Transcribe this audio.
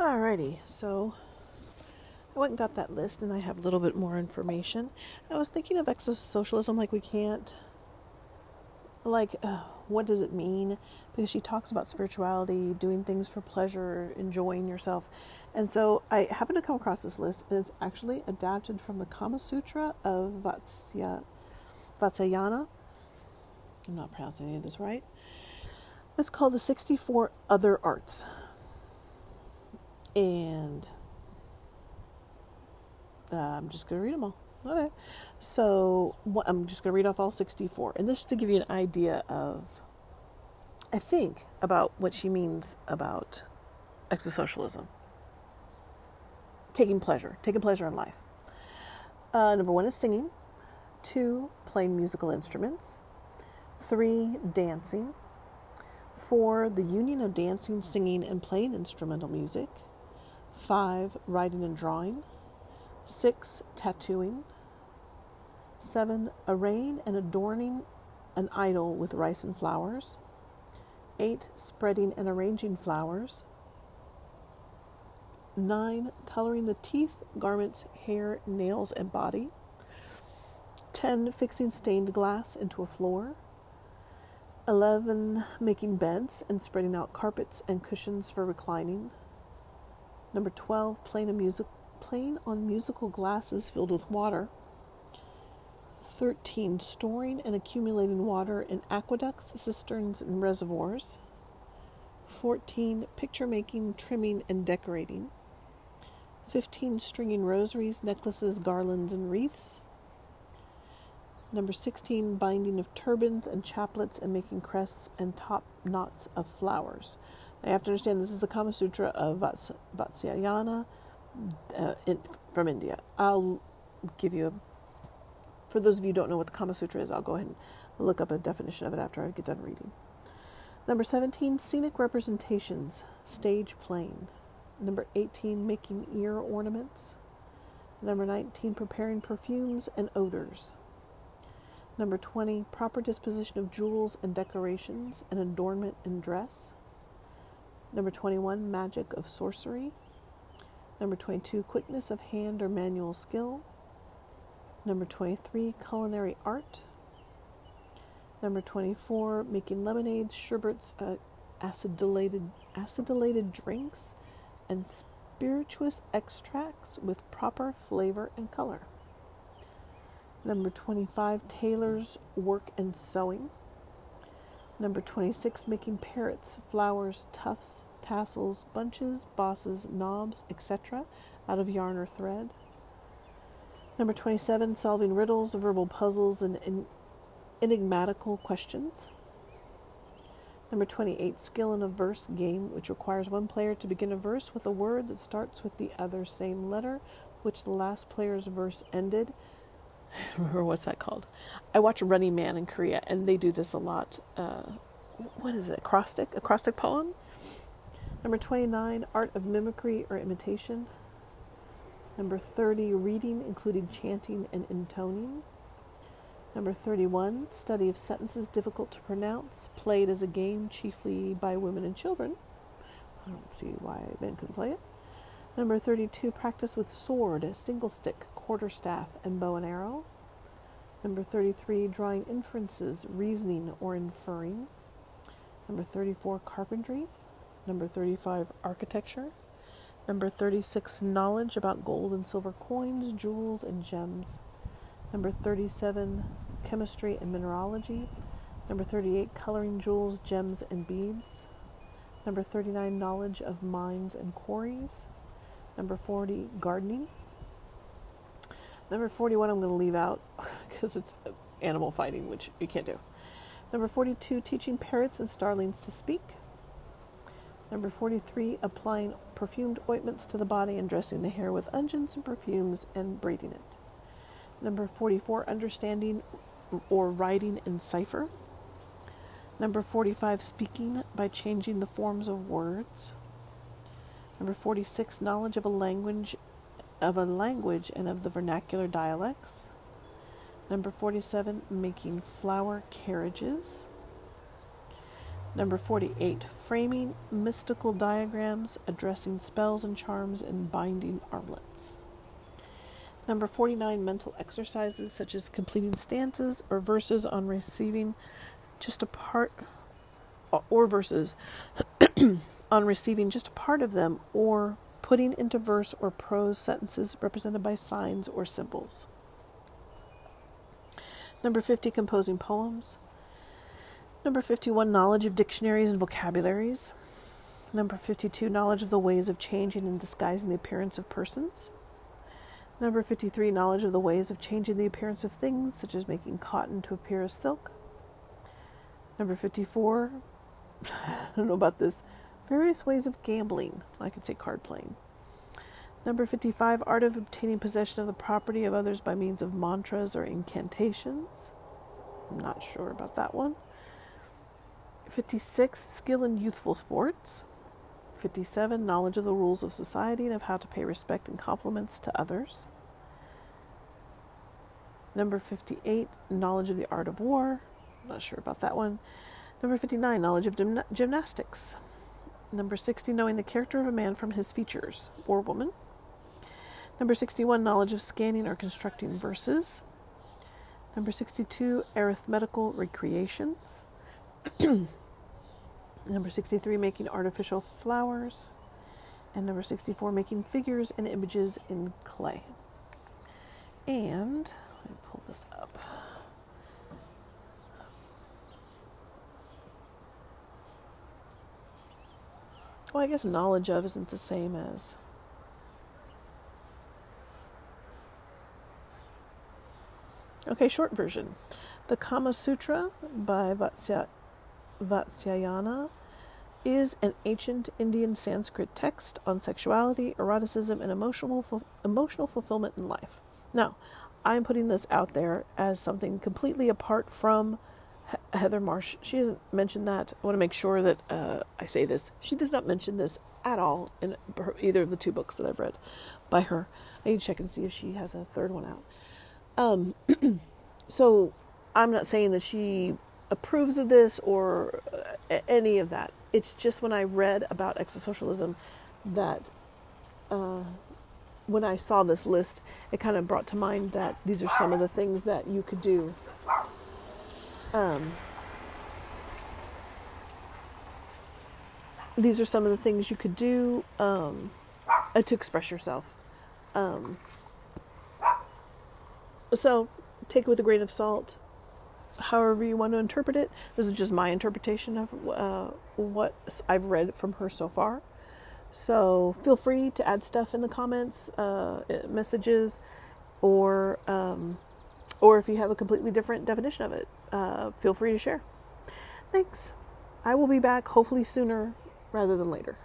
Alrighty, so I went and got that list and I have a little bit more information. I was thinking of exosocialism like we can't, like, uh, what does it mean? Because she talks about spirituality, doing things for pleasure, enjoying yourself. And so I happened to come across this list. It's actually adapted from the Kama Sutra of Vatsya, Vatsyayana. I'm not pronouncing any of this right. It's called the 64 Other Arts. And uh, I'm just going to read them all. Okay. So what, I'm just going to read off all 64. And this is to give you an idea of, I think, about what she means about exosocialism. Taking pleasure, taking pleasure in life. Uh, number one is singing. Two, playing musical instruments. Three, dancing. Four, the union of dancing, singing, and playing instrumental music. Five, writing and drawing. Six, tattooing. Seven, arraying and adorning an idol with rice and flowers. Eight, spreading and arranging flowers. Nine, coloring the teeth, garments, hair, nails, and body. Ten, fixing stained glass into a floor. 11 making beds and spreading out carpets and cushions for reclining number 12 playing a music playing on musical glasses filled with water. 13 storing and accumulating water in aqueducts cisterns and reservoirs. 14 picture making trimming and decorating. 15 stringing rosaries necklaces garlands and wreaths. Number 16, binding of turbans and chaplets and making crests and top knots of flowers. You have to understand this is the Kama Sutra of Vats- Vatsyayana uh, in, from India. I'll give you, a, for those of you who don't know what the Kama Sutra is, I'll go ahead and look up a definition of it after I get done reading. Number 17, scenic representations, stage plane. Number 18, making ear ornaments. Number 19, preparing perfumes and odors. Number 20, proper disposition of jewels and decorations and adornment in dress. Number 21, magic of sorcery. Number 22, quickness of hand or manual skill. Number 23, culinary art. Number 24, making lemonades, sherbets, uh, drinks, and spirituous extracts with proper flavor and color. Number 25, tailors, work and sewing. Number 26, making parrots, flowers, tufts, tassels, bunches, bosses, knobs, etc., out of yarn or thread. Number 27, solving riddles, verbal puzzles, and enigmatical questions. Number 28, skill in a verse game, which requires one player to begin a verse with a word that starts with the other same letter, which the last player's verse ended, remember what's that called. I watch Running Man in Korea, and they do this a lot. Uh, what is it? Acrostic? Acrostic poem? Number 29, art of mimicry or imitation. Number 30, reading, including chanting and intoning. Number 31, study of sentences difficult to pronounce, played as a game chiefly by women and children. I don't see why men couldn't play it. Number 32, practice with sword, single stick, quarterstaff, and bow and arrow. Number 33, drawing inferences, reasoning, or inferring. Number 34, carpentry. Number 35, architecture. Number 36, knowledge about gold and silver coins, jewels, and gems. Number 37, chemistry and mineralogy. Number 38, coloring jewels, gems, and beads. Number 39, knowledge of mines and quarries. Number 40, gardening. Number 41, I'm going to leave out because it's animal fighting, which you can't do. Number 42, teaching parrots and starlings to speak. Number 43, applying perfumed ointments to the body and dressing the hair with unguents and perfumes and braiding it. Number 44, understanding or writing in cipher. Number 45, speaking by changing the forms of words. Number 46, knowledge of a language of a language and of the vernacular dialects. Number 47, making flower carriages. Number 48, framing mystical diagrams, addressing spells and charms, and binding armlets. Number 49, mental exercises such as completing stanzas or verses on receiving just a part, or verses on receiving just a part of them, or putting into verse or prose sentences represented by signs or symbols. Number 50, composing poems. Number 51, knowledge of dictionaries and vocabularies. Number 52, knowledge of the ways of changing and disguising the appearance of persons. Number 53, knowledge of the ways of changing the appearance of things, such as making cotton to appear as silk. Number 54, I don't know about this, various ways of gambling. I could say card playing. Number 55, art of obtaining possession of the property of others by means of mantras or incantations. I'm not sure about that one. 56. Skill in youthful sports. 57. Knowledge of the rules of society and of how to pay respect and compliments to others. Number 58. Knowledge of the art of war. I'm Not sure about that one. Number 59. Knowledge of gym- gymnastics. Number 60. Knowing the character of a man from his features or woman. Number 61. Knowledge of scanning or constructing verses. Number 62. Arithmetical recreations. Number 63, making artificial flowers. And number 64, making figures and images in clay. And let me pull this up. Well, I guess knowledge of isn't the same as. Okay, short version. The Kama Sutra by Vatsya, Vatsyayana is an ancient Indian Sanskrit text on sexuality, eroticism, and emotional emotional fulfillment in life. Now, I'm putting this out there as something completely apart from Heather Marsh. She hasn't mentioned that. I want to make sure that uh, I say this. She does not mention this at all in either of the two books that I've read by her. I need to check and see if she has a third one out. Um, so I'm not saying that she approves of this or uh, any of that. It's just when I read about exosocialism that uh, when I saw this list, it kind of brought to mind that these are some of the things that you could do. Um, these are some of the things you could do um, to express yourself. Um, so take it with a grain of salt however you want to interpret it. This is just my interpretation of uh, what I've read from her so far. So feel free to add stuff in the comments, uh, messages, or um, or if you have a completely different definition of it, uh, feel free to share. Thanks. I will be back hopefully sooner rather than later.